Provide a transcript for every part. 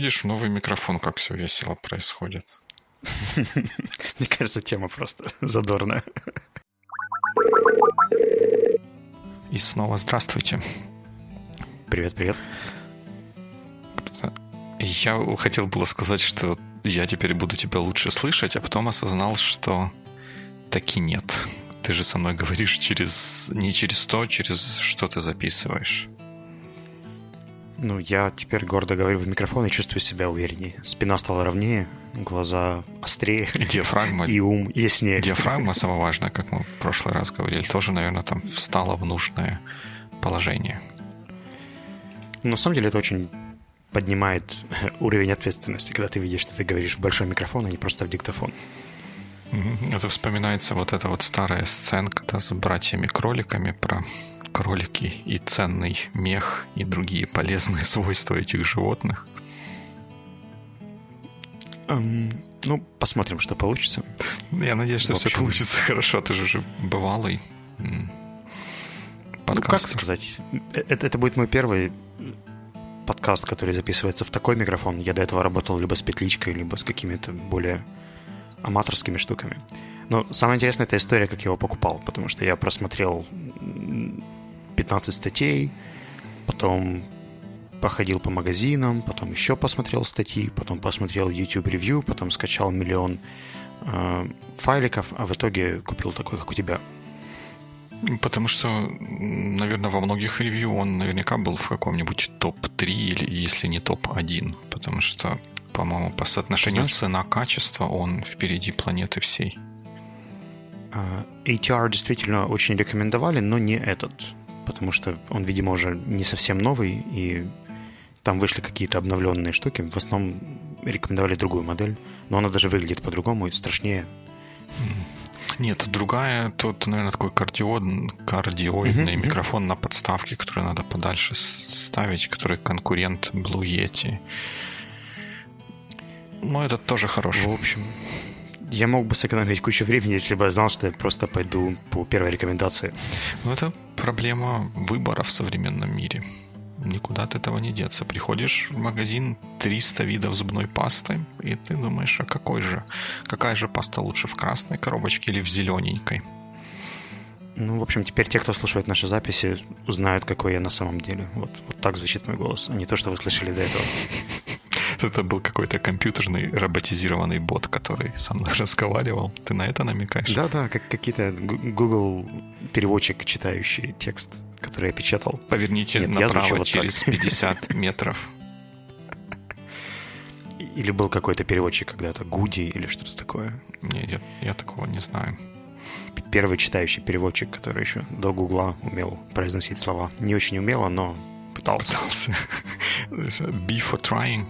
видишь, новый микрофон, как все весело происходит. Мне кажется, тема просто задорная. И снова здравствуйте. Привет, привет. Я хотел было сказать, что я теперь буду тебя лучше слышать, а потом осознал, что таки нет. Ты же со мной говоришь через не через то, через что ты записываешь. Ну, я теперь гордо говорю в микрофон и чувствую себя увереннее. Спина стала ровнее, глаза острее. Диафрагма. И ум яснее. Диафрагма, самое важное, как мы в прошлый раз говорили, тоже, наверное, там встала в нужное положение. На самом деле это очень поднимает уровень ответственности, когда ты видишь, что ты говоришь в большой микрофон, а не просто в диктофон. Это вспоминается вот эта вот старая сценка да, с братьями-кроликами про кролики и ценный мех и другие полезные свойства этих животных? Um, ну, посмотрим, что получится. Я надеюсь, что все получится хорошо. Ты же уже бывалый подкаст. Ну, как сказать? Э, это, это будет мой первый подкаст, который записывается в такой микрофон. Я до этого работал либо с петличкой, либо с какими-то более аматорскими штуками. Но самое интересное это история, как я его покупал, потому что я просмотрел 15 статей, потом походил по магазинам, потом еще посмотрел статьи, потом посмотрел YouTube ревью, потом скачал миллион э, файликов, а в итоге купил такой, как у тебя. Потому что, наверное, во многих ревью он наверняка был в каком-нибудь топ-3 или если не топ-1, потому что, по-моему, по соотношению цена-качество он впереди планеты всей. ATR а, действительно очень рекомендовали, но не этот потому что он, видимо, уже не совсем новый, и там вышли какие-то обновленные штуки. В основном рекомендовали другую модель, но она даже выглядит по-другому и страшнее. Нет, другая, тут, наверное, такой кардиод, кардиоидный uh-huh, микрофон uh-huh. на подставке, который надо подальше ставить, который конкурент Blue Yeti. Но этот тоже хороший. В общем, я мог бы сэкономить кучу времени, если бы я знал, что я просто пойду по первой рекомендации. Ну, это проблема выбора в современном мире. Никуда от этого не деться. Приходишь в магазин 300 видов зубной пасты, и ты думаешь, а какой же, какая же паста лучше, в красной коробочке или в зелененькой? Ну, в общем, теперь те, кто слушает наши записи, узнают, какой я на самом деле. Вот, вот так звучит мой голос, а не то, что вы слышали до этого. Это был какой-то компьютерный роботизированный бот, который со мной разговаривал. Ты на это намекаешь? Да-да, как какие-то Google переводчик, читающий текст, который я печатал. Поверните Нет, направо вот через так. 50 метров. Или был какой-то переводчик когда-то, Гуди или что-то такое? Нет, я, я такого не знаю. Первый читающий переводчик, который еще до Гугла умел произносить слова. Не очень умело, но пытался. Пытался. Be for trying.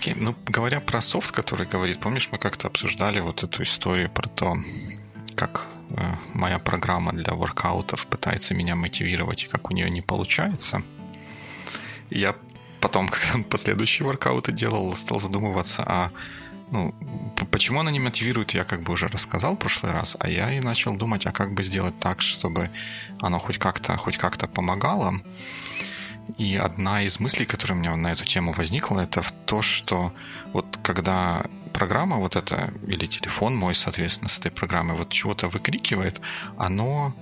Окей, ну говоря про софт, который говорит, помнишь, мы как-то обсуждали вот эту историю про то, как э, моя программа для воркаутов пытается меня мотивировать, и как у нее не получается. я потом, когда последующие воркауты делал, стал задумываться, а ну, почему она не мотивирует, я как бы уже рассказал в прошлый раз, а я и начал думать, а как бы сделать так, чтобы оно хоть как-то, хоть как-то помогало. И одна из мыслей, которая у меня на эту тему возникла, это в то, что вот когда программа вот эта, или телефон мой, соответственно, с этой программой вот чего-то выкрикивает, оно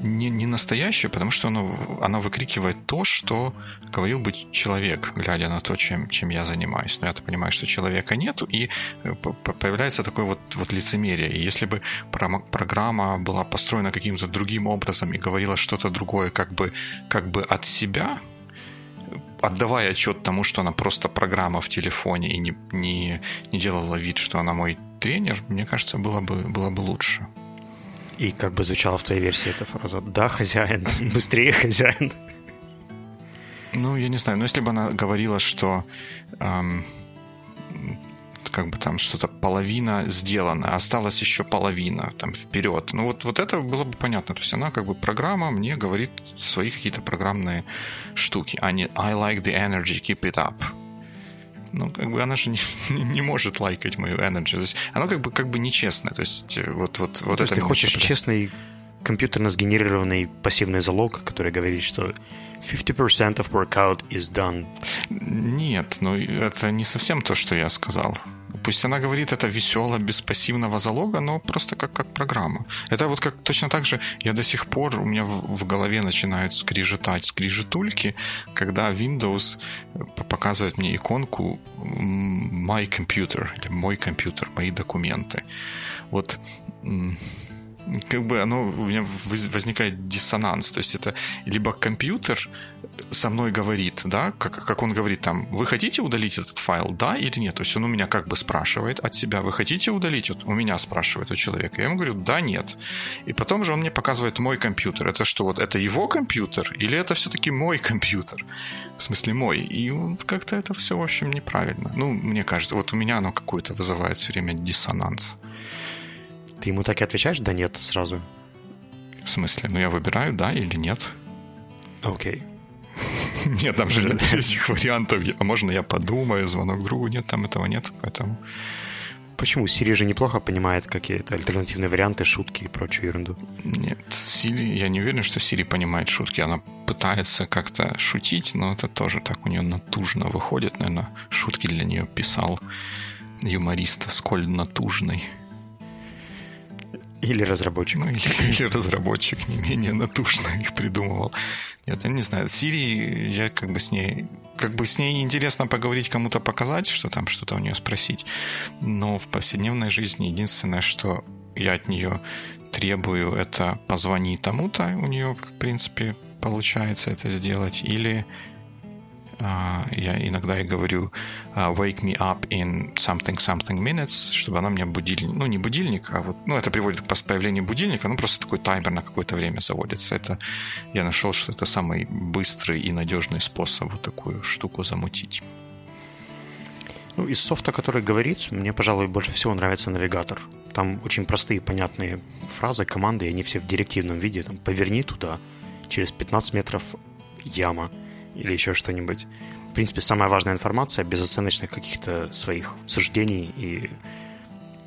не, не настоящее, потому что оно, оно выкрикивает то, что говорил бы человек, глядя на то, чем, чем я занимаюсь. Но я-то понимаю, что человека нету, и э, появляется такое вот, вот лицемерие. И если бы программа была построена каким-то другим образом и говорила что-то другое как бы, как бы от себя, отдавая отчет тому, что она просто программа в телефоне и не, не, не делала вид, что она мой тренер, мне кажется, было бы, было бы лучше. И как бы звучала в твоей версии эта фраза «Да, хозяин, быстрее, хозяин». Ну, я не знаю, но если бы она говорила, что эм, как бы там что-то половина сделана, осталась еще половина там вперед. Ну вот, вот это было бы понятно. То есть она как бы программа мне говорит свои какие-то программные штуки, а не I like the energy, keep it up ну, как бы она же не, не может лайкать мою energy. То есть оно как бы, как бы нечестно. То есть э, вот, вот, вот То есть ты хочешь честной компьютерно сгенерированный пассивный залог, который говорит, что 50% of workout is done. Нет, ну это не совсем то, что я сказал. Пусть она говорит это весело, без пассивного залога, но просто как, как программа. Это вот как точно так же я до сих пор, у меня в, в голове начинают скрижетать скрижетульки, когда Windows показывает мне иконку My Computer или мой компьютер, мои документы. Вот как бы оно у меня возникает диссонанс. То есть это либо компьютер со мной говорит, да, как, как он говорит там, вы хотите удалить этот файл, да или нет? То есть он у меня как бы спрашивает от себя, вы хотите удалить? Вот у меня спрашивает у человека. Я ему говорю, да, нет. И потом же он мне показывает мой компьютер. Это что, вот это его компьютер или это все-таки мой компьютер? В смысле мой. И как-то это все, в общем, неправильно. Ну, мне кажется, вот у меня оно какое-то вызывает все время диссонанс. Ты ему так и отвечаешь «да, нет» сразу? В смысле? Ну, я выбираю «да» или «нет». Окей. Okay. Нет, там же этих вариантов. А можно я подумаю, звонок другу? Нет, там этого нет, поэтому... Почему? Siri же неплохо понимает какие-то альтернативные варианты, шутки и прочую ерунду. Нет, Siri, я не уверен, что Siri понимает шутки. Она пытается как-то шутить, но это тоже так у нее натужно выходит. Наверное, шутки для нее писал юморист Сколь Натужный. Или разработчик. Ну, или, или разработчик не менее натужно их придумывал. Нет, я не знаю. Сири, я как бы с ней... Как бы с ней интересно поговорить, кому-то показать, что там, что-то у нее спросить. Но в повседневной жизни единственное, что я от нее требую, это позвони тому-то. У нее, в принципе, получается это сделать. Или я иногда и говорю а, wake me up in something something minutes, чтобы она мне будильник, ну не будильник, а вот, ну это приводит к появлению будильника, ну просто такой таймер на какое-то время заводится. Это я нашел, что это самый быстрый и надежный способ вот такую штуку замутить. Ну, из софта, который говорит, мне, пожалуй, больше всего нравится навигатор. Там очень простые, понятные фразы, команды, и они все в директивном виде. Там, поверни туда, через 15 метров яма – или еще что-нибудь. В принципе, самая важная информация без оценочных каких-то своих суждений и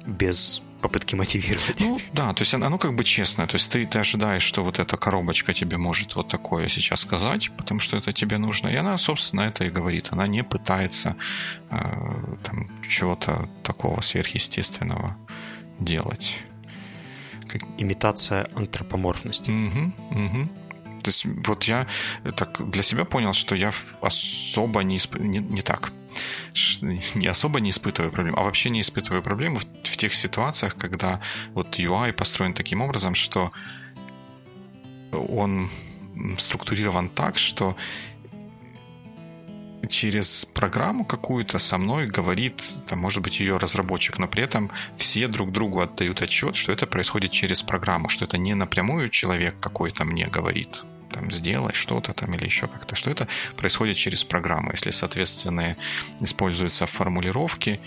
без попытки мотивировать. Ну, да, то есть оно как бы честное. То есть ты, ты ожидаешь, что вот эта коробочка тебе может вот такое сейчас сказать, потому что это тебе нужно. И она, собственно, это и говорит. Она не пытается э, там чего-то такого сверхъестественного делать. Как... Имитация антропоморфности. Угу, угу. То есть вот я так для себя понял, что я особо не, исп... не, не так. Не особо не испытываю проблем, а вообще не испытываю проблем в, в тех ситуациях, когда вот UI построен таким образом, что он структурирован так, что через программу какую-то со мной говорит, там, может быть, ее разработчик, но при этом все друг другу отдают отчет, что это происходит через программу, что это не напрямую человек какой-то мне говорит, там, сделай что-то там или еще как-то, что это происходит через программу. Если, соответственно, используются формулировки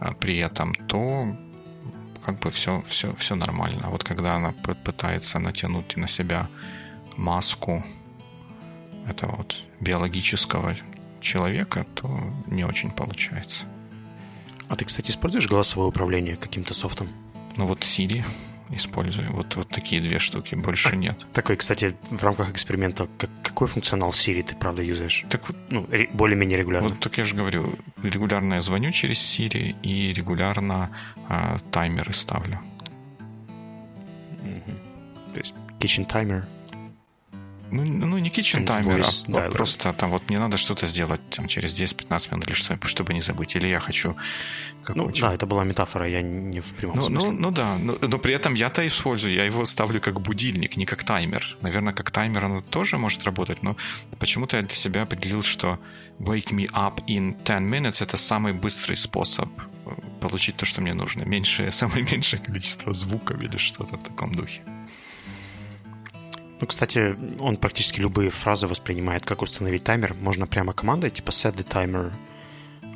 а, при этом, то как бы все, все, все нормально. А вот когда она пытается натянуть на себя маску этого вот биологического человека, то не очень получается. А ты, кстати, используешь голосовое управление каким-то софтом? Ну вот Siri использую. Вот, вот такие две штуки, больше а, нет. Такой, кстати, в рамках эксперимента, как, какой функционал Siri ты, правда, юзаешь? Так вот, ну, ре, более-менее регулярно. Вот так я же говорю, регулярно я звоню через Siri и регулярно а, таймеры ставлю. Угу. То есть kitchen timer, ну, ну не kitchen таймер, а dialer. просто там вот мне надо что-то сделать там, через 10-15 минут или что, чтобы не забыть. Или я хочу... Ну, да, это была метафора, я не в прямом ну, смысле. Ну, ну да, но, но при этом я-то использую, я его ставлю как будильник, не как таймер. Наверное, как таймер оно тоже может работать, но почему-то я для себя определил, что wake me up in 10 minutes — это самый быстрый способ э, получить то, что мне нужно. Меньшее, самое меньшее количество звуков или что-то в таком духе. Ну, кстати, он практически любые фразы воспринимает, как установить таймер. Можно прямо командой, типа set the timer,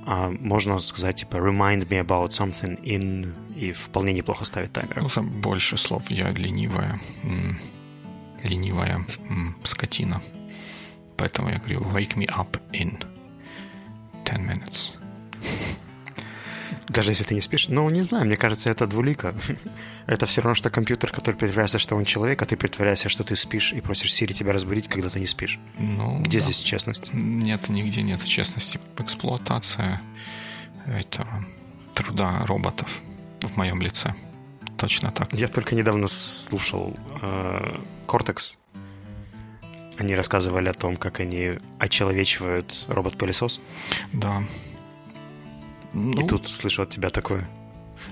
а можно сказать, типа remind me about something in, и вполне неплохо ставить таймер. Ну, там больше слов. Я ленивая, ленивая скотина. Поэтому я говорю wake me up in 10 minutes. Даже если ты не спишь. Ну, не знаю, мне кажется, это двулика. это все равно, что компьютер, который притворяется, что он человек, а ты притворяешься, что ты спишь и просишь Сири тебя разбудить, когда ты не спишь. Ну, Где да. здесь честность? Нет, нигде нет честности. Эксплуатация этого труда роботов в моем лице. Точно так. Я только недавно слушал э, Cortex. Они рассказывали о том, как они очеловечивают робот-пылесос. Да. Ну, И тут слышу от тебя такое.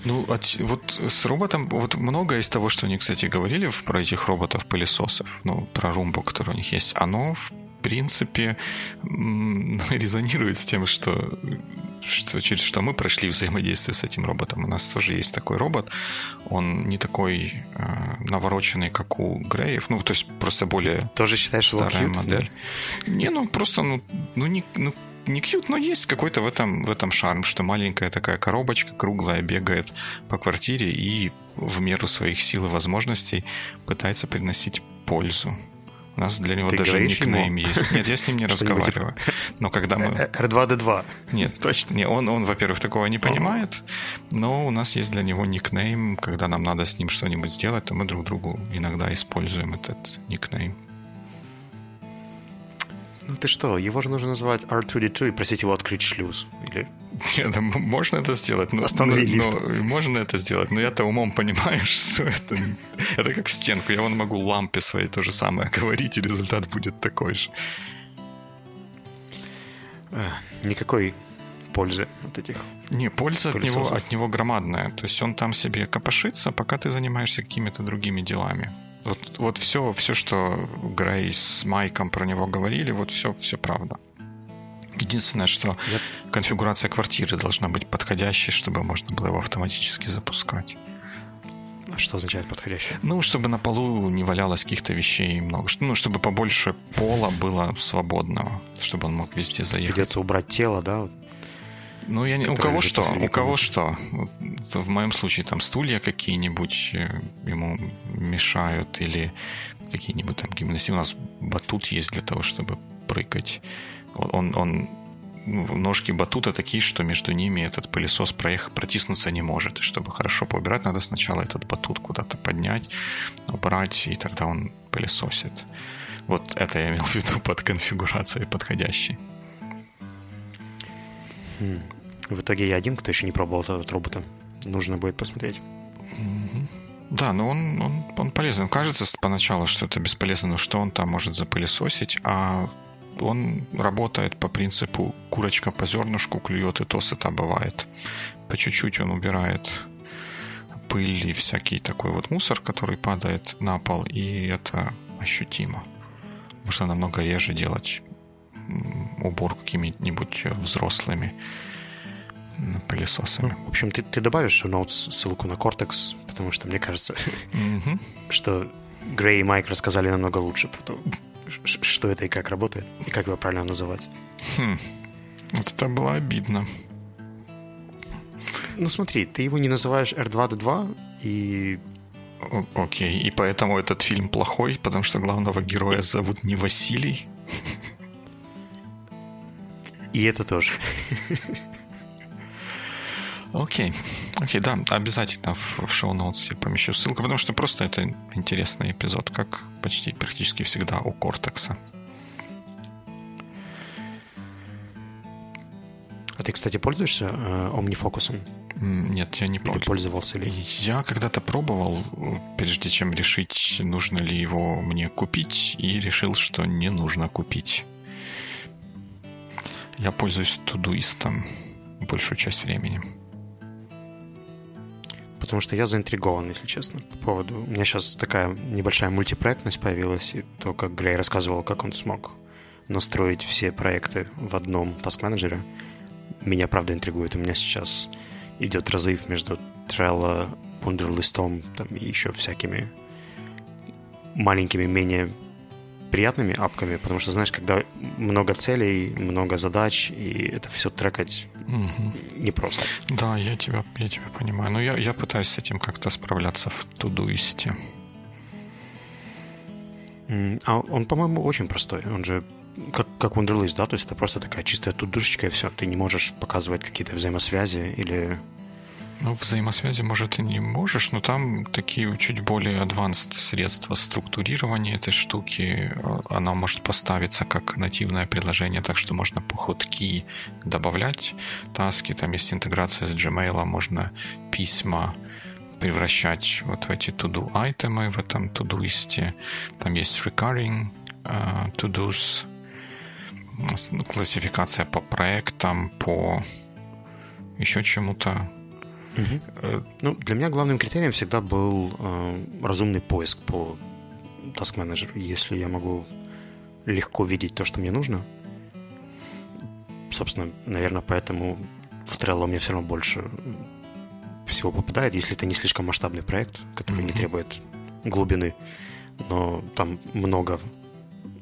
Ну, от, вот с роботом, вот многое из того, что они, кстати, говорили про этих роботов-пылесосов, ну, про румбу, который у них есть, оно, в принципе, резонирует с тем, что что, через что мы прошли взаимодействие с этим роботом. У нас тоже есть такой робот. Он не такой э, навороченный, как у Греев. Ну, то есть просто более Тоже считаешь старая его модель. Да? Не, ну просто, ну, ну не, ну, не кьют, но есть какой-то в этом, в этом шарм, что маленькая такая коробочка, круглая, бегает по квартире и в меру своих сил и возможностей пытается приносить пользу. У нас для него Ты даже никнейм ему? есть. Нет, я с ним не разговариваю. Но когда мы... R2D2. Нет, точно. Не, он, он, во-первых, такого не понимает, но у нас есть для него никнейм. Когда нам надо с ним что-нибудь сделать, то мы друг другу иногда используем этот никнейм. Ну ты что, его же нужно называть R2D2 и просить его открыть шлюз. Или... Нет, можно это сделать. Но, Останови но, лифт. Но, можно это сделать, но я-то умом понимаю, что это, это как в стенку. Я вон могу лампе своей то же самое говорить, и результат будет такой же. Никакой пользы от этих Не, польза от него, от него громадная. То есть он там себе копошится, пока ты занимаешься какими-то другими делами. Вот, вот все, все, что Грей с Майком про него говорили, вот все, все правда. Единственное, что Я... конфигурация квартиры должна быть подходящей, чтобы можно было его автоматически запускать. А что означает подходящий? Ну, чтобы на полу не валялось каких-то вещей много. Ну, чтобы побольше пола было свободного, чтобы он мог везде заехать. Придется убрать тело, да? Ну, я не... У кого что? У кого что? В моем случае там стулья какие-нибудь э, ему мешают или какие-нибудь там гимнастики. У нас батут есть для того, чтобы прыгать. Он, он ну, ножки батута такие, что между ними этот пылесос проехать, протиснуться не может. И чтобы хорошо поубирать, надо сначала этот батут куда-то поднять, убрать, и тогда он пылесосит. Вот это я имел в виду под конфигурацией подходящей. В итоге я один, кто еще не пробовал этот робота. Нужно будет посмотреть. Да, но он, он, он полезен. Кажется поначалу, что это бесполезно, но что он там может запылесосить, а он работает по принципу курочка по зернышку клюет, и то сыта бывает. По чуть-чуть он убирает пыль и всякий такой вот мусор, который падает на пол, и это ощутимо. Можно намного реже делать убор какими-нибудь взрослыми пылесосами. Ну, в общем, ты, ты добавишь в ноутс ссылку на Cortex, потому что мне кажется, mm-hmm. что Грей и Майк рассказали намного лучше про то, что это и как работает, и как его правильно называть. Хм. Вот это было обидно. Ну смотри, ты его не называешь R2D2, и Окей, и поэтому этот фильм плохой, потому что главного героя зовут не Василий. И это тоже. Окей. Окей, да, обязательно в, в шоу-ноутс я помещу ссылку, потому что просто это интересный эпизод, как почти практически всегда у Кортекса. А ты, кстати, пользуешься э, OmniFocus? Нет, я не или пользовался ли? Я когда-то пробовал, прежде чем решить, нужно ли его мне купить, и решил, что не нужно купить. Я пользуюсь Тудуистом большую часть времени. Потому что я заинтригован, если честно, по поводу... У меня сейчас такая небольшая мультипроектность появилась, и то, как Грей рассказывал, как он смог настроить все проекты в одном таск-менеджере, меня, правда, интригует. У меня сейчас идет разрыв между Trello, Wunderlist там, и еще всякими маленькими, менее приятными апками, потому что, знаешь, когда много целей, много задач, и это все трекать угу. непросто. Да, я тебя, я тебя понимаю. Но я, я пытаюсь с этим как-то справляться в Тудуисте. А он, по-моему, очень простой. Он же как, как Wunderlist, да? То есть это просто такая чистая тудушечка, и все. Ты не можешь показывать какие-то взаимосвязи или Ну, взаимосвязи, может, и не можешь, но там такие чуть более advanced средства структурирования этой штуки. Она может поставиться как нативное приложение, так что можно по ходки добавлять таски. Там есть интеграция с Gmail, можно письма превращать вот в эти to-do айтемы в этом to-doist. Там есть recurring uh, to-dos, ну, классификация по проектам, по еще чему-то. Угу. Ну, для меня главным критерием всегда был э, разумный поиск по Task Manager. Если я могу легко видеть то, что мне нужно, собственно, наверное, поэтому в Trello мне все равно больше всего попадает, если это не слишком масштабный проект, который mm-hmm. не требует глубины, но там много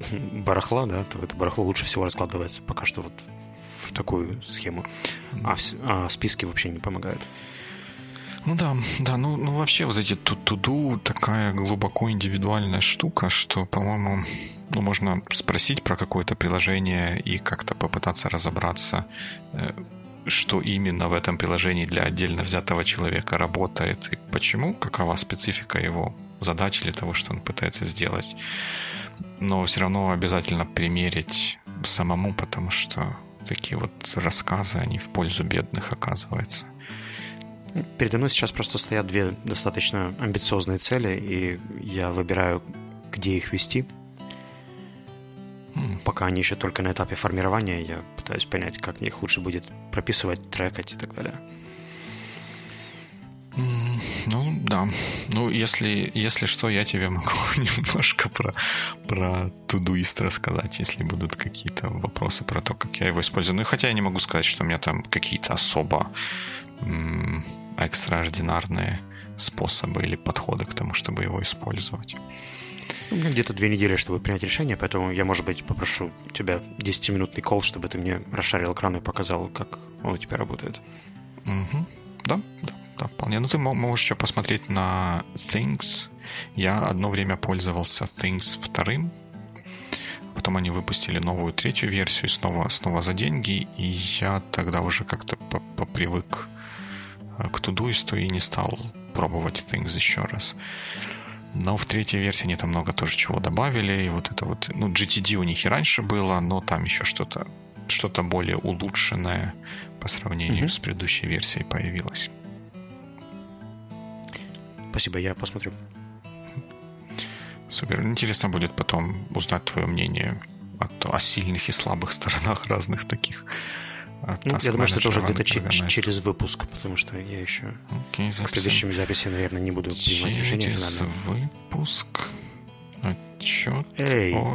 барахла, да, то это барахло лучше всего раскладывается пока что вот в такую схему, а, а списки вообще не помогают. Ну да, да, ну, ну вообще вот эти туду такая глубоко индивидуальная штука, что, по-моему, ну, можно спросить про какое-то приложение и как-то попытаться разобраться, э, что именно в этом приложении для отдельно взятого человека работает и почему, какова специфика его задач или того, что он пытается сделать. Но все равно обязательно примерить самому, потому что такие вот рассказы, они в пользу бедных оказываются. Передо мной сейчас просто стоят две достаточно амбициозные цели, и я выбираю, где их вести. Mm. Пока они еще только на этапе формирования, я пытаюсь понять, как мне их лучше будет прописывать, трекать и так далее. Ну, да. Ну, если, если что, я тебе могу немножко про, про Todoist рассказать, если будут какие-то вопросы про то, как я его использую. Ну, хотя я не могу сказать, что у меня там какие-то особо м- экстраординарные способы или подходы к тому, чтобы его использовать. У меня где-то две недели, чтобы принять решение, поэтому я, может быть, попрошу тебя 10-минутный кол, чтобы ты мне расшарил экран и показал, как он у тебя работает. Угу. Да, да да, вполне. Ну, ты можешь еще посмотреть на Things. Я одно время пользовался Things вторым. Потом они выпустили новую третью версию снова, снова за деньги. И я тогда уже как-то попривык к Тудуисту и не стал пробовать Things еще раз. Но в третьей версии они там много тоже чего добавили. И вот это вот, ну, GTD у них и раньше было, но там еще что-то что-то более улучшенное по сравнению mm-hmm. с предыдущей версией появилось. Спасибо, я посмотрю. Супер. Интересно будет потом узнать твое мнение о, о сильных и слабых сторонах разных таких. Ну, я думаю, что это уже где-то через выпуск, потому что я еще okay, к следующим записям, наверное, не буду принимать решение финально. выпуск. Отчет. Эй.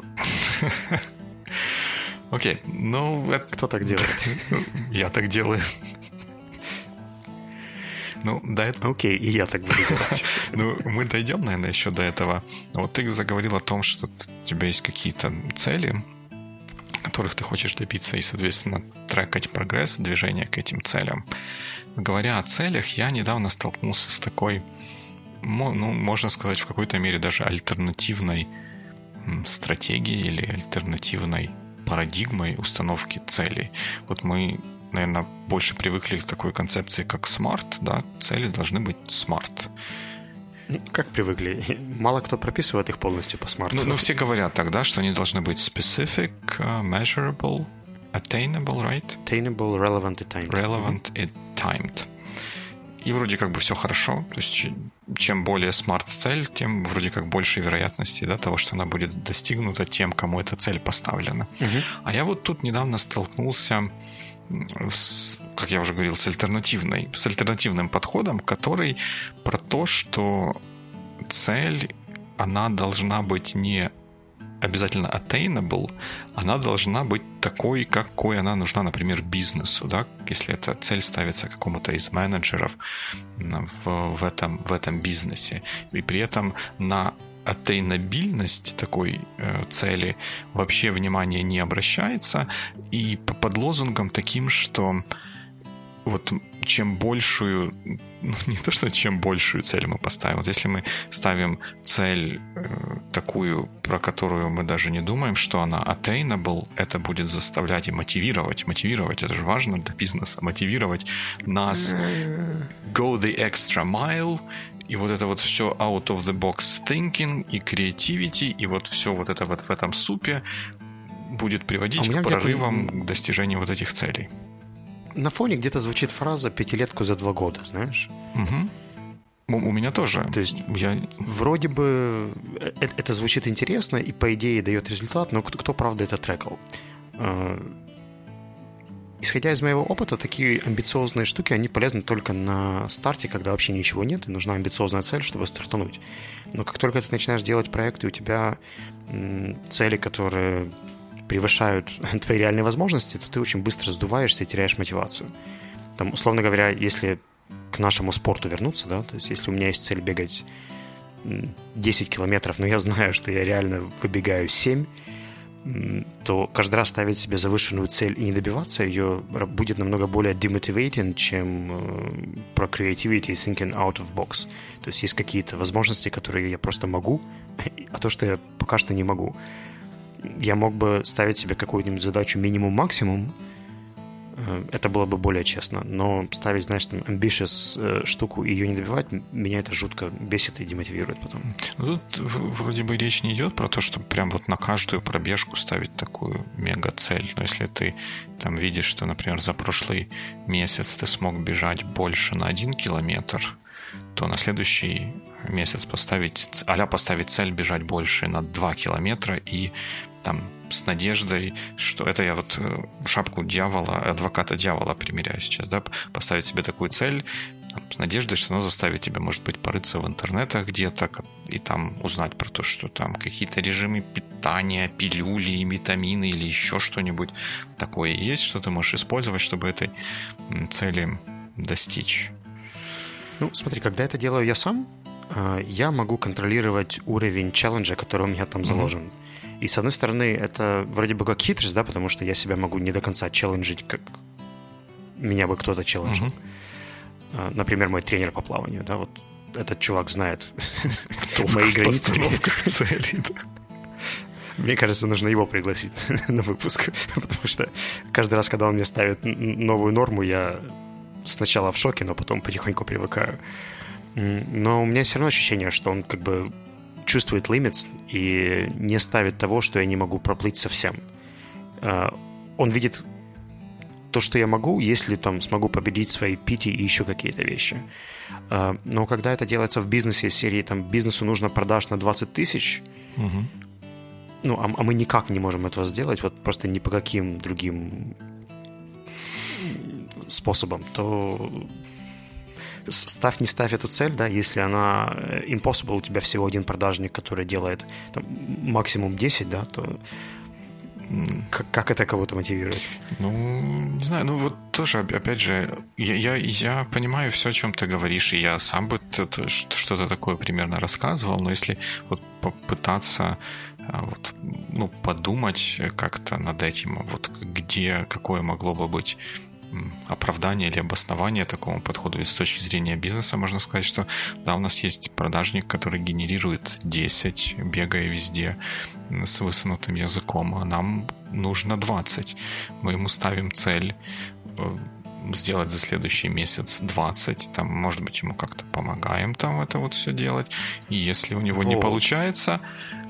Окей, ну... Кто так делает? Я так делаю. Ну, до этого... Окей, и я так буду делать. Ну, мы дойдем, наверное, еще до этого. Вот ты заговорил о том, что у тебя есть какие-то цели, которых ты хочешь добиться, и, соответственно, трекать прогресс движения к этим целям. Говоря о целях, я недавно столкнулся с такой, ну, можно сказать, в какой-то мере даже альтернативной стратегией или альтернативной парадигмой установки целей. Вот мы наверное, больше привыкли к такой концепции, как smart, да, цели должны быть smart. Ну, как привыкли? Мало кто прописывает их полностью по смарту. Ну, ну, все говорят тогда, что они должны быть specific, uh, measurable, attainable, right? Attainable, relevant и timed. Relevant и timed. И вроде как бы все хорошо. То есть чем более смарт цель, тем вроде как больше вероятности да, того, что она будет достигнута тем, кому эта цель поставлена. Угу. А я вот тут недавно столкнулся с, как я уже говорил, с альтернативной, с альтернативным подходом, который про то, что цель, она должна быть не обязательно attainable, она должна быть такой, какой она нужна, например, бизнесу, да, если эта цель ставится какому-то из менеджеров в, в, этом, в этом бизнесе, и при этом на атейнабильность такой э, цели вообще внимания не обращается, и под лозунгом таким, что вот чем большую, ну не то, что чем большую цель мы поставим, вот если мы ставим цель э, такую, про которую мы даже не думаем, что она attainable, это будет заставлять и мотивировать. Мотивировать, это же важно для бизнеса, мотивировать нас go the extra mile, и вот это вот все out of the box thinking и creativity, и вот все вот это вот в этом супе будет приводить а к прорывам к достижению вот этих целей. На фоне где-то звучит фраза «пятилетку за два года», знаешь? Угу. У меня тоже. То есть я... вроде бы это, это звучит интересно и по идее дает результат, но кто, кто правда это трекал? А, исходя из моего опыта, такие амбициозные штуки, они полезны только на старте, когда вообще ничего нет, и нужна амбициозная цель, чтобы стартануть. Но как только ты начинаешь делать проекты, у тебя цели, которые превышают твои реальные возможности, то ты очень быстро сдуваешься и теряешь мотивацию. Там, условно говоря, если к нашему спорту вернуться, да, то есть если у меня есть цель бегать 10 километров, но я знаю, что я реально выбегаю 7, то каждый раз ставить себе завышенную цель и не добиваться ее будет намного более demotivating, чем э, про creativity и thinking out of box. То есть есть какие-то возможности, которые я просто могу, а то, что я пока что не могу. Я мог бы ставить себе какую-нибудь задачу минимум-максимум, Э, это было бы более честно. Но ставить, знаешь, там, ambitious э, штуку и ее не добивать, меня это жутко бесит и демотивирует потом. Ну, тут вроде бы речь не идет про то, чтобы прям вот на каждую пробежку ставить такую мега-цель. Но если ты там видишь, что, например, за прошлый месяц ты смог бежать больше на один километр, то на следующий месяц поставить, а поставить цель бежать больше на 2 километра и там с надеждой, что это я вот э, шапку дьявола, адвоката дьявола примеряю сейчас, да, поставить себе такую цель, там, с надеждой, что оно заставит тебя, может быть, порыться в интернетах где-то и там узнать про то, что там какие-то режимы питания, пилюли, витамины или еще что-нибудь такое есть, что ты можешь использовать, чтобы этой цели достичь. Ну, смотри, когда это делаю я сам, э, я могу контролировать уровень челленджа, который у меня там заложен. Mm-hmm. И, с одной стороны, это вроде бы как хитрость, да, потому что я себя могу не до конца челленджить, как меня бы кто-то челленджил. Uh-huh. Например, мой тренер по плаванию, да, вот этот чувак знает мои границы. целей, Мне кажется, нужно его пригласить на выпуск, потому что каждый раз, когда он мне ставит новую норму, я сначала в шоке, но потом потихоньку привыкаю. Но у меня все равно ощущение, что он как бы чувствует лимит и не ставит того, что я не могу проплыть совсем. А, он видит то, что я могу, если там смогу победить свои пити и еще какие-то вещи. А, но когда это делается в бизнесе серии, там, бизнесу нужно продаж на 20 тысяч, угу. ну, а, а мы никак не можем этого сделать, вот просто ни по каким другим способам, то ставь, не ставь эту цель, да, если она э, impossible, у тебя всего один продажник, который делает там, максимум 10, да, то как, как это кого-то мотивирует? Ну, не знаю, ну вот тоже, опять же, я, я, я понимаю все, о чем ты говоришь, и я сам бы что-то такое примерно рассказывал, но если вот попытаться а, вот, ну, подумать как-то над этим, вот где, какое могло бы быть оправдание или обоснование такому подходу. И с точки зрения бизнеса можно сказать, что да, у нас есть продажник, который генерирует 10, бегая везде с высунутым языком, а нам нужно 20. Мы ему ставим цель э, сделать за следующий месяц 20, там, может быть, ему как-то помогаем там это вот все делать. И если у него вот. не получается,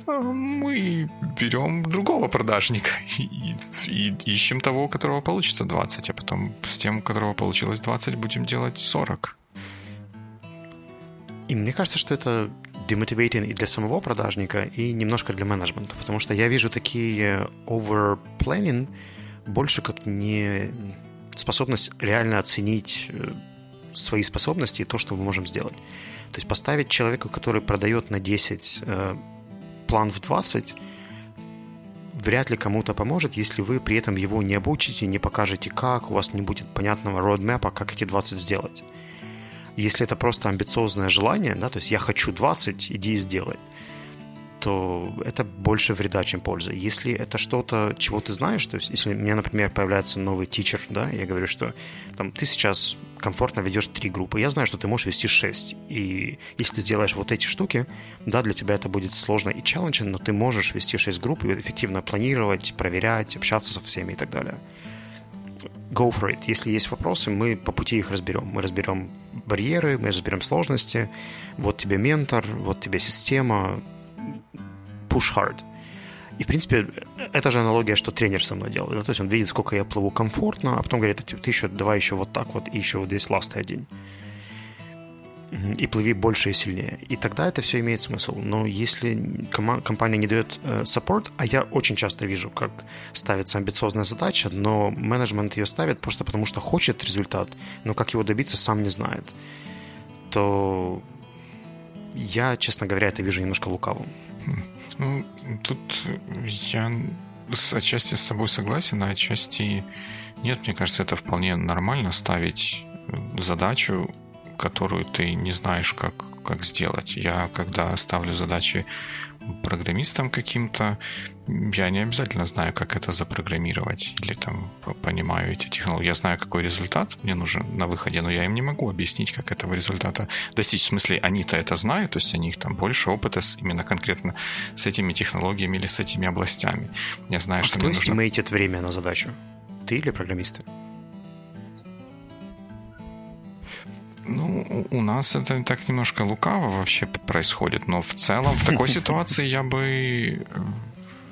мы берем другого продажника и, и ищем того, у которого получится 20, а потом с тем, у которого получилось 20, будем делать 40. И мне кажется, что это демотивейтинг и для самого продажника, и немножко для менеджмента, потому что я вижу такие overplanning больше как не способность реально оценить э, свои способности и то, что мы можем сделать. То есть поставить человеку, который продает на 10 план в 20 вряд ли кому-то поможет, если вы при этом его не обучите, не покажете как, у вас не будет понятного роудмэпа, как эти 20 сделать. Если это просто амбициозное желание, да, то есть я хочу 20, иди и сделай, то это больше вреда, чем пользы. Если это что-то, чего ты знаешь, то есть если у меня, например, появляется новый тичер, да, я говорю, что там, ты сейчас комфортно ведешь три группы, я знаю, что ты можешь вести шесть, и если ты сделаешь вот эти штуки, да, для тебя это будет сложно и челленджен, но ты можешь вести шесть групп и эффективно планировать, проверять, общаться со всеми и так далее. Go for it. Если есть вопросы, мы по пути их разберем. Мы разберем барьеры, мы разберем сложности. Вот тебе ментор, вот тебе система, push hard. И, в принципе, это же аналогия, что тренер со мной делает. Да? То есть он видит, сколько я плыву комфортно, а потом говорит, ты еще давай еще вот так вот, и еще вот здесь ласты один. И плыви больше и сильнее. И тогда это все имеет смысл. Но если ком- компания не дает э, support, а я очень часто вижу, как ставится амбициозная задача, но менеджмент ее ставит просто потому, что хочет результат, но как его добиться, сам не знает, то я, честно говоря, это вижу немножко лукавым. Ну, тут я отчасти с собой согласен, а отчасти нет. Мне кажется, это вполне нормально ставить задачу, которую ты не знаешь, как, как сделать. Я, когда ставлю задачи программистом каким-то, я не обязательно знаю, как это запрограммировать или там понимаю эти технологии. Я знаю, какой результат мне нужен на выходе, но я им не могу объяснить, как этого результата достичь. В смысле, они-то это знают, то есть у них там больше опыта с, именно конкретно с этими технологиями или с этими областями. Я знаю, а что кто мне нужно... время на задачу? Ты или программисты? Ну, у нас это так немножко лукаво вообще происходит, но в целом в такой ситуации я бы,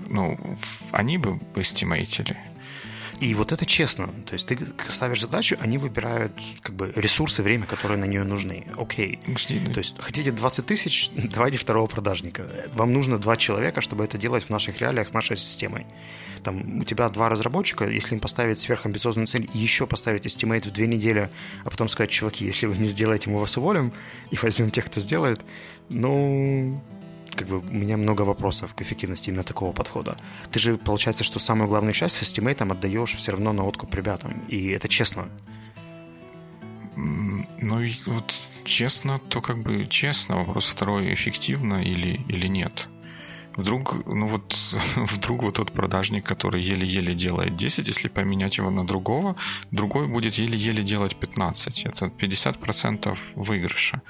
ну, они бы эстимейтили. И вот это честно. То есть ты ставишь задачу, они выбирают как бы ресурсы, время, которые на нее нужны. Окей. То есть хотите 20 тысяч, давайте второго продажника. Вам нужно два человека, чтобы это делать в наших реалиях с нашей системой. Там у тебя два разработчика, если им поставить сверхамбициозную цель, еще поставить estimate в две недели, а потом сказать, чуваки, если вы не сделаете, мы вас уволим и возьмем тех, кто сделает, ну, как бы у меня много вопросов к эффективности именно такого подхода. Ты же, получается, что самую главную часть с эстимейтом отдаешь все равно на откуп ребятам, и это честно. Ну, вот честно, то как бы честно. Вопрос второй, эффективно или, или нет. Вдруг, ну вот, вдруг вот тот продажник, который еле-еле делает 10, если поменять его на другого, другой будет еле-еле делать 15. Это 50% выигрыша.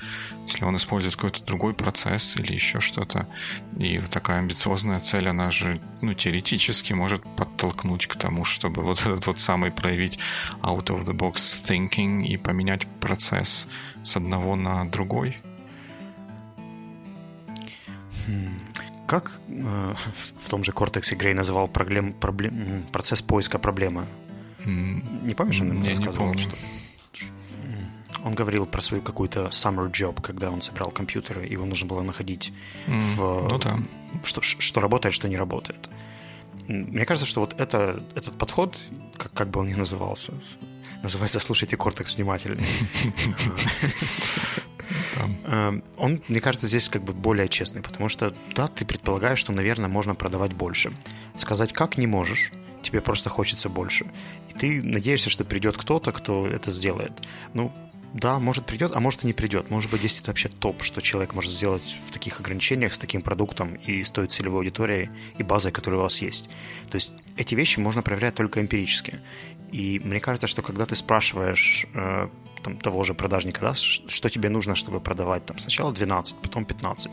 Если он использует какой-то другой процесс или еще что-то. И такая амбициозная цель, она же, ну, теоретически может подтолкнуть к тому, чтобы вот этот вот самый проявить out of the box thinking и поменять процесс с одного на другой. Hmm как э, в том же Cortex Грей называл проблем, проблем, процесс поиска проблемы? Mm, не помнишь, он ему рассказывал, не помню. что он говорил про свою какую-то summer job, когда он собирал компьютеры, его нужно было находить mm, в ну да. что, что работает, что не работает. Мне кажется, что вот это, этот подход, как, как бы он ни назывался, называется «Слушайте Кортекс внимательно». Эм, он, мне кажется, здесь как бы более честный, потому что, да, ты предполагаешь, что, наверное, можно продавать больше. Сказать как не можешь, тебе просто хочется больше. И ты надеешься, что придет кто-то, кто это сделает. Ну, да, может придет, а может и не придет. Может быть, здесь это вообще топ, что человек может сделать в таких ограничениях, с таким продуктом и с той целевой аудиторией и базой, которая у вас есть. То есть эти вещи можно проверять только эмпирически. И мне кажется, что когда ты спрашиваешь э, там, того же продажника, да, что тебе нужно, чтобы продавать там, сначала 12, потом 15,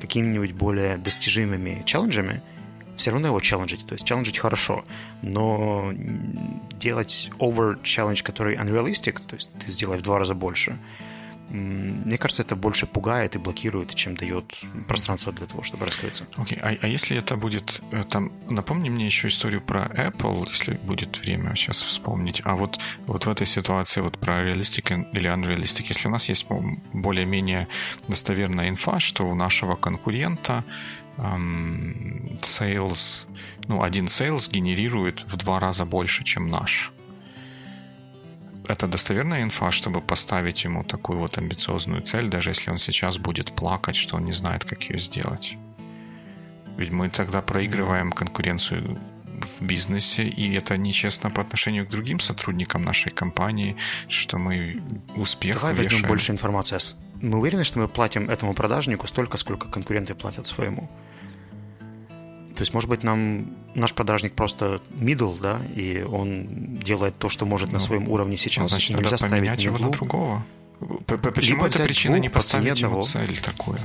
какими-нибудь более достижимыми челленджами, все равно его челленджить. То есть челленджить хорошо, но делать over challenge, который unrealistic, то есть ты сделай в два раза больше, мне кажется, это больше пугает и блокирует, чем дает пространство для того, чтобы раскрыться. Окей, okay. а, а если это будет... Э, там, напомни мне еще историю про Apple, если будет время сейчас вспомнить. А вот, вот в этой ситуации вот про realistic или unrealistic, если у нас есть более-менее достоверная инфа, что у нашего конкурента эм, sales, ну, один sales генерирует в два раза больше, чем наш это достоверная инфа, чтобы поставить ему такую вот амбициозную цель, даже если он сейчас будет плакать, что он не знает, как ее сделать. Ведь мы тогда проигрываем конкуренцию в бизнесе, и это нечестно по отношению к другим сотрудникам нашей компании, что мы успех Давай вешаем. больше информации. Мы уверены, что мы платим этому продажнику столько, сколько конкуренты платят своему? То есть, может быть, нам наш продажник просто middle, да, и он делает то, что может ну, на своем уровне сейчас. Ну, значит, нельзя поменять его на другого. Почему эта причина не поставить ему цель такую?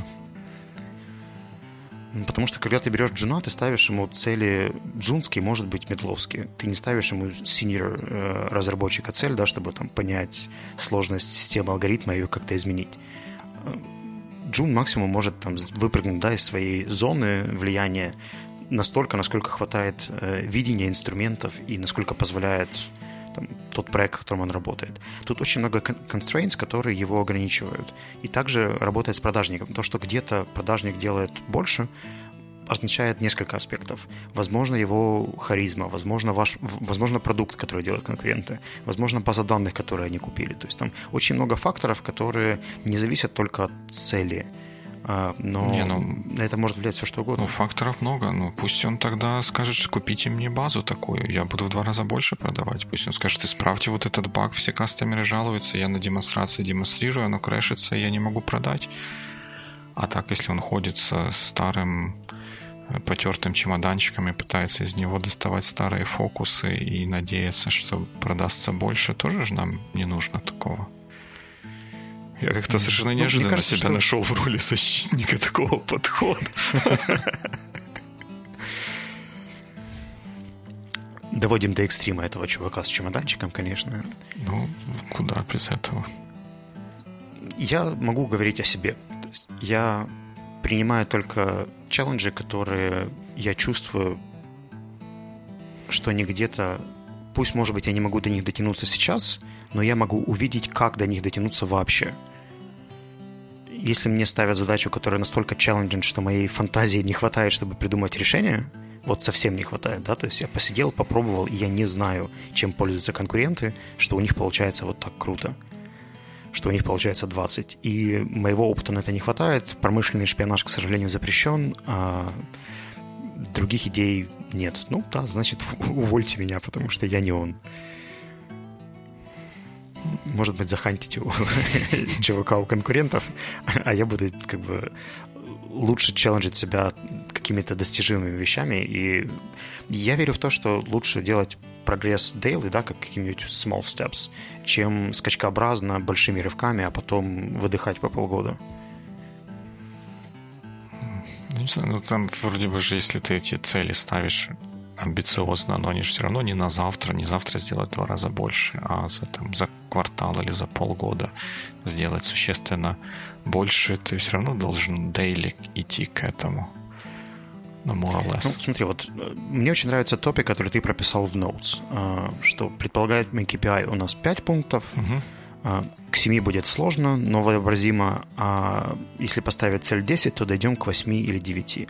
Потому что когда ты берешь джуна, ты ставишь ему цели джунские, может быть, медловские. Ты не ставишь ему senior э, разработчика цель, да, чтобы там понять сложность системы алгоритма и ее как-то изменить. Э, джун максимум может там выпрыгнуть да, из своей зоны влияния настолько, насколько хватает э, видения инструментов и насколько позволяет там, тот проект, в котором он работает. Тут очень много constraints, которые его ограничивают. И также работает с продажником. То, что где-то продажник делает больше, означает несколько аспектов. Возможно, его харизма, возможно, ваш, возможно, продукт, который делают конкуренты, возможно, база данных, которые они купили. То есть там очень много факторов, которые не зависят только от цели но не, ну, на это может влиять все что угодно. Ну, факторов много. Ну, пусть он тогда скажет, купите мне базу такую, я буду в два раза больше продавать. Пусть он скажет, исправьте вот этот баг, все кастомеры жалуются, я на демонстрации демонстрирую, оно крэшится, я не могу продать. А так, если он ходит со старым э, потертым чемоданчиком и пытается из него доставать старые фокусы и надеяться, что продастся больше, тоже же нам не нужно такого. Я как-то совершенно ну, неожиданно кажется, себя что... нашел в роли защитника такого подхода. Доводим до экстрима этого чувака с чемоданчиком, конечно. Ну, куда без этого? Я могу говорить о себе. То есть я принимаю только челленджи, которые я чувствую, что они где-то... Пусть, может быть, я не могу до них дотянуться сейчас, но я могу увидеть, как до них дотянуться вообще если мне ставят задачу, которая настолько челленджинг, что моей фантазии не хватает, чтобы придумать решение, вот совсем не хватает, да, то есть я посидел, попробовал, и я не знаю, чем пользуются конкуренты, что у них получается вот так круто, что у них получается 20. И моего опыта на это не хватает, промышленный шпионаж, к сожалению, запрещен, а других идей нет. Ну да, значит, увольте меня, потому что я не он может быть, захантить у чувака у конкурентов, а я буду как бы лучше челленджить себя какими-то достижимыми вещами. И я верю в то, что лучше делать прогресс daily, да, как какими-нибудь small steps, чем скачкообразно, большими рывками, а потом выдыхать по полгода. Ну, ну там вроде бы же, если ты эти цели ставишь амбициозно, но они же все равно не на завтра, не завтра сделать в два раза больше, а за, там, за квартал или за полгода сделать существенно больше, ты все равно должен daily идти к этому. Ну, more or less. Ну, смотри, вот э, мне очень нравится топик, который ты прописал в Notes, э, что предполагает KPI у нас 5 пунктов, угу. К 7 будет сложно, но вообразимо. А если поставить цель 10, то дойдем к 8 или 9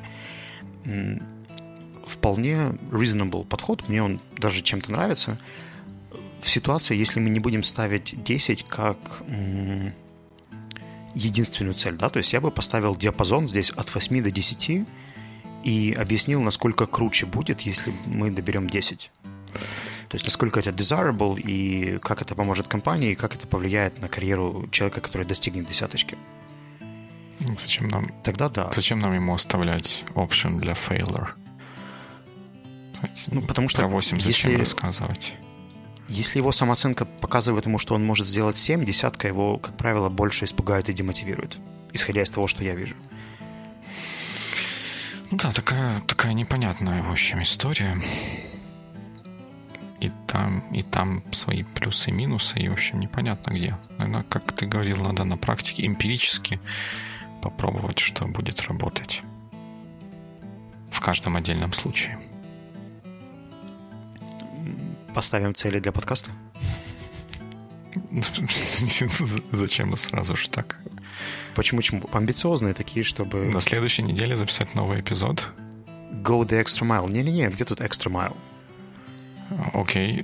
вполне reasonable подход, мне он даже чем-то нравится. В ситуации, если мы не будем ставить 10 как м- единственную цель, да, то есть я бы поставил диапазон здесь от 8 до 10 и объяснил, насколько круче будет, если мы доберем 10. То есть насколько это desirable и как это поможет компании, и как это повлияет на карьеру человека, который достигнет десяточки. Зачем нам? Тогда да. Зачем нам ему оставлять option для failure? Ну, потому что... Про 8 зачем если, рассказывать? Если его самооценка показывает ему, что он может сделать 7, десятка его, как правило, больше испугает и демотивирует, исходя из того, что я вижу. Ну да, такая, такая непонятная, в общем, история. И там, и там свои плюсы и минусы, и, в общем, непонятно где. Наверное, как ты говорил, надо на практике эмпирически попробовать, что будет работать в каждом отдельном случае. Поставим цели для подкаста? Зачем мы сразу же так? Почему? Почему? Амбициозные такие, чтобы... На следующей неделе записать новый эпизод? Go the extra mile. Не-не-не, где тут extra mile? Окей.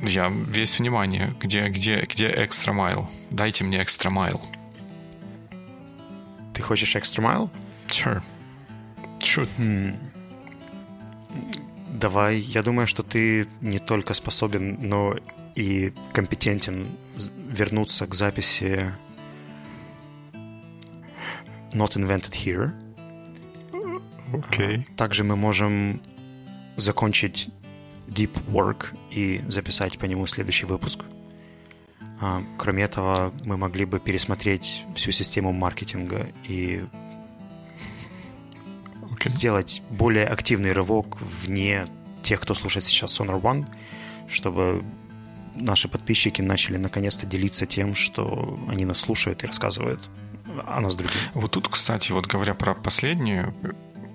Okay. Я весь внимание. Где, где, где extra mile? Дайте мне extra mile. Ты хочешь extra mile? Sure. Sure. Hmm. Давай, я думаю, что ты не только способен, но и компетентен вернуться к записи Not Invented Here. Окей. А, также мы можем закончить Deep Work и записать по нему следующий выпуск. А, кроме этого, мы могли бы пересмотреть всю систему маркетинга и okay. сделать более активный рывок вне тех, кто слушает сейчас Sonar One, чтобы наши подписчики начали наконец-то делиться тем, что они нас слушают и рассказывают о нас другим. Вот тут, кстати, вот говоря про последнюю,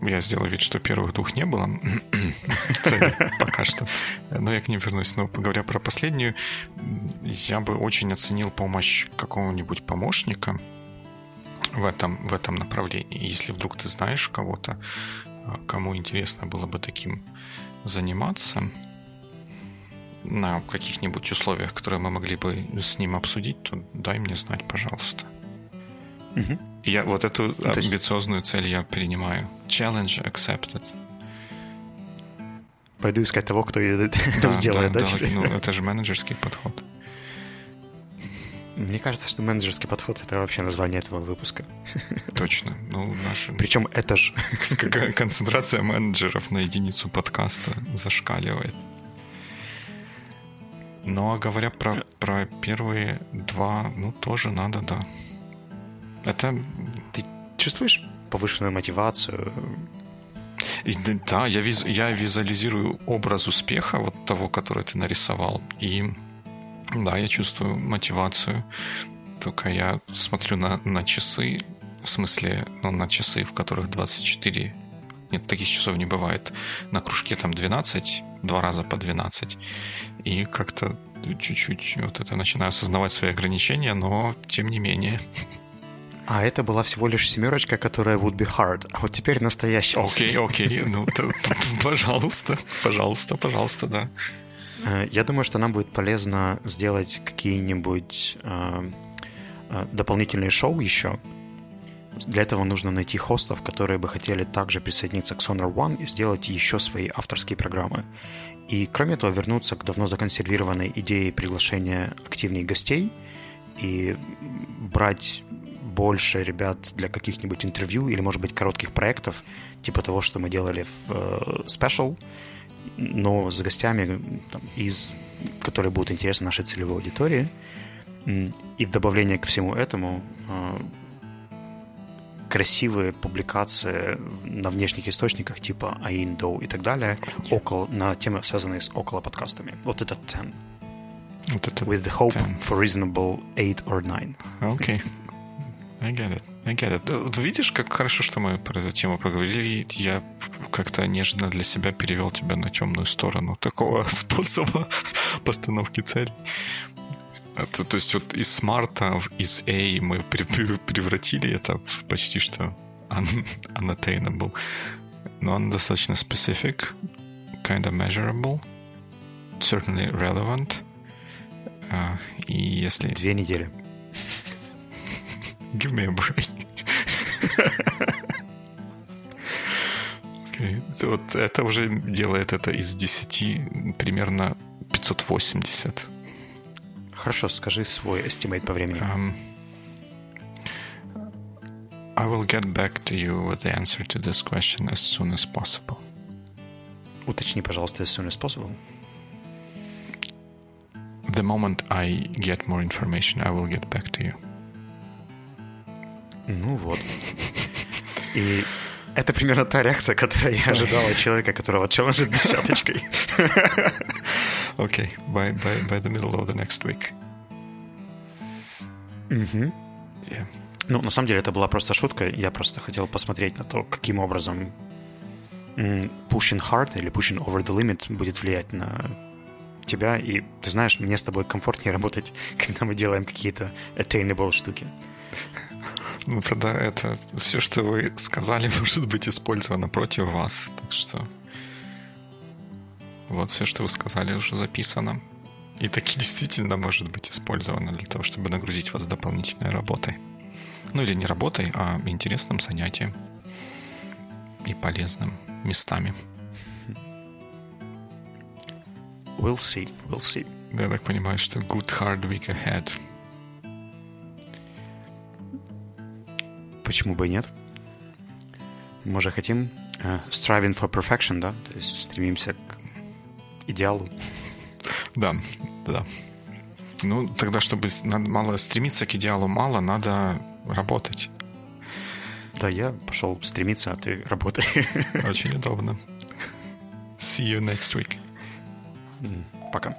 я сделал вид, что первых двух не было. Пока что. Но я к ним вернусь. Но говоря про последнюю, я бы очень оценил помощь какого-нибудь помощника в этом, в этом направлении. Если вдруг ты знаешь кого-то, кому интересно было бы таким заниматься, на каких-нибудь условиях, которые мы могли бы с ним обсудить, то дай мне знать, пожалуйста. Угу. Я вот эту ну, амбициозную цель я принимаю. Challenge accepted. Пойду искать того, кто ее да, сделает, да, да, да ну, это же менеджерский подход. Мне кажется, что менеджерский подход — это вообще название этого выпуска. Точно. Ну, наш... Причем это же... Концентрация менеджеров на единицу подкаста зашкаливает. Ну, а говоря про, про первые два, ну, тоже надо, да. Это... Ты чувствуешь повышенную мотивацию? И, да, я, виз, я визуализирую образ успеха, вот того, который ты нарисовал. И да, я чувствую мотивацию. Только я смотрю на, на часы, в смысле, ну, на часы, в которых 24 нет, таких часов не бывает. На кружке там 12, два раза по 12. И как-то чуть-чуть вот это начинаю осознавать свои ограничения, но тем не менее. А это была всего лишь семерочка, которая would be hard. А вот теперь настоящая. Окей, окей. Ну, пожалуйста, пожалуйста, пожалуйста, да. Э, я думаю, что нам будет полезно сделать какие-нибудь э, э, дополнительные шоу еще. Для этого нужно найти хостов, которые бы хотели также присоединиться к Sonar One и сделать еще свои авторские программы. И кроме этого вернуться к давно законсервированной идее приглашения активных гостей и брать больше ребят для каких-нибудь интервью или, может быть, коротких проектов, типа того, что мы делали в э, Special, но с гостями там, из, которые будут интересны нашей целевой аудитории. И в добавление к всему этому э, красивые публикации на внешних источниках типа AIN, DO и так далее около, на темы, связанные с около подкастами. Вот это 10. Вот это With the hope 10. for reasonable 8 or 9. Окей. Okay. I get it. I get it. Ты видишь, как хорошо, что мы про эту тему поговорили. Я как-то неожиданно для себя перевел тебя на темную сторону такого способа постановки целей. Это, то есть вот из смарта, из A мы превратили это в почти что un unattainable. Но он достаточно specific, kind of measurable, certainly relevant. Uh, и если... Две недели. Give me a break. okay. Вот это уже делает это из 10 примерно 580. Хорошо, скажи свой estimate по времени. Um, I will get back to you with the answer to this question as soon as possible. Уточни, пожалуйста, as soon as possible. The moment I get more information, I will get back to you. Ну вот. И это примерно та реакция, которую я ожидал от человека, которого челленджит десяточкой. Okay, by, by, by the middle of the next week. Угу. Yeah. Ну, на самом деле, это была просто шутка. Я просто хотел посмотреть на то, каким образом pushing hard или pushing over the limit будет влиять на тебя. И ты знаешь, мне с тобой комфортнее работать, когда мы делаем какие-то attainable штуки. Ну, тогда это все, что вы сказали, может быть использовано против вас. Так что вот все, что вы сказали, уже записано. И таки действительно может быть использовано для того, чтобы нагрузить вас дополнительной работой. Ну или не работой, а интересным занятием и полезным местами. We'll see, we'll see. Я так понимаю, что good hard week ahead – Почему бы и нет? Мы же хотим uh, striving for perfection, да? То есть стремимся к идеалу. Да, да. Ну, тогда, чтобы мало стремиться к идеалу мало, надо работать. Да, я пошел стремиться, а ты работай. Очень удобно. See you next week. Пока.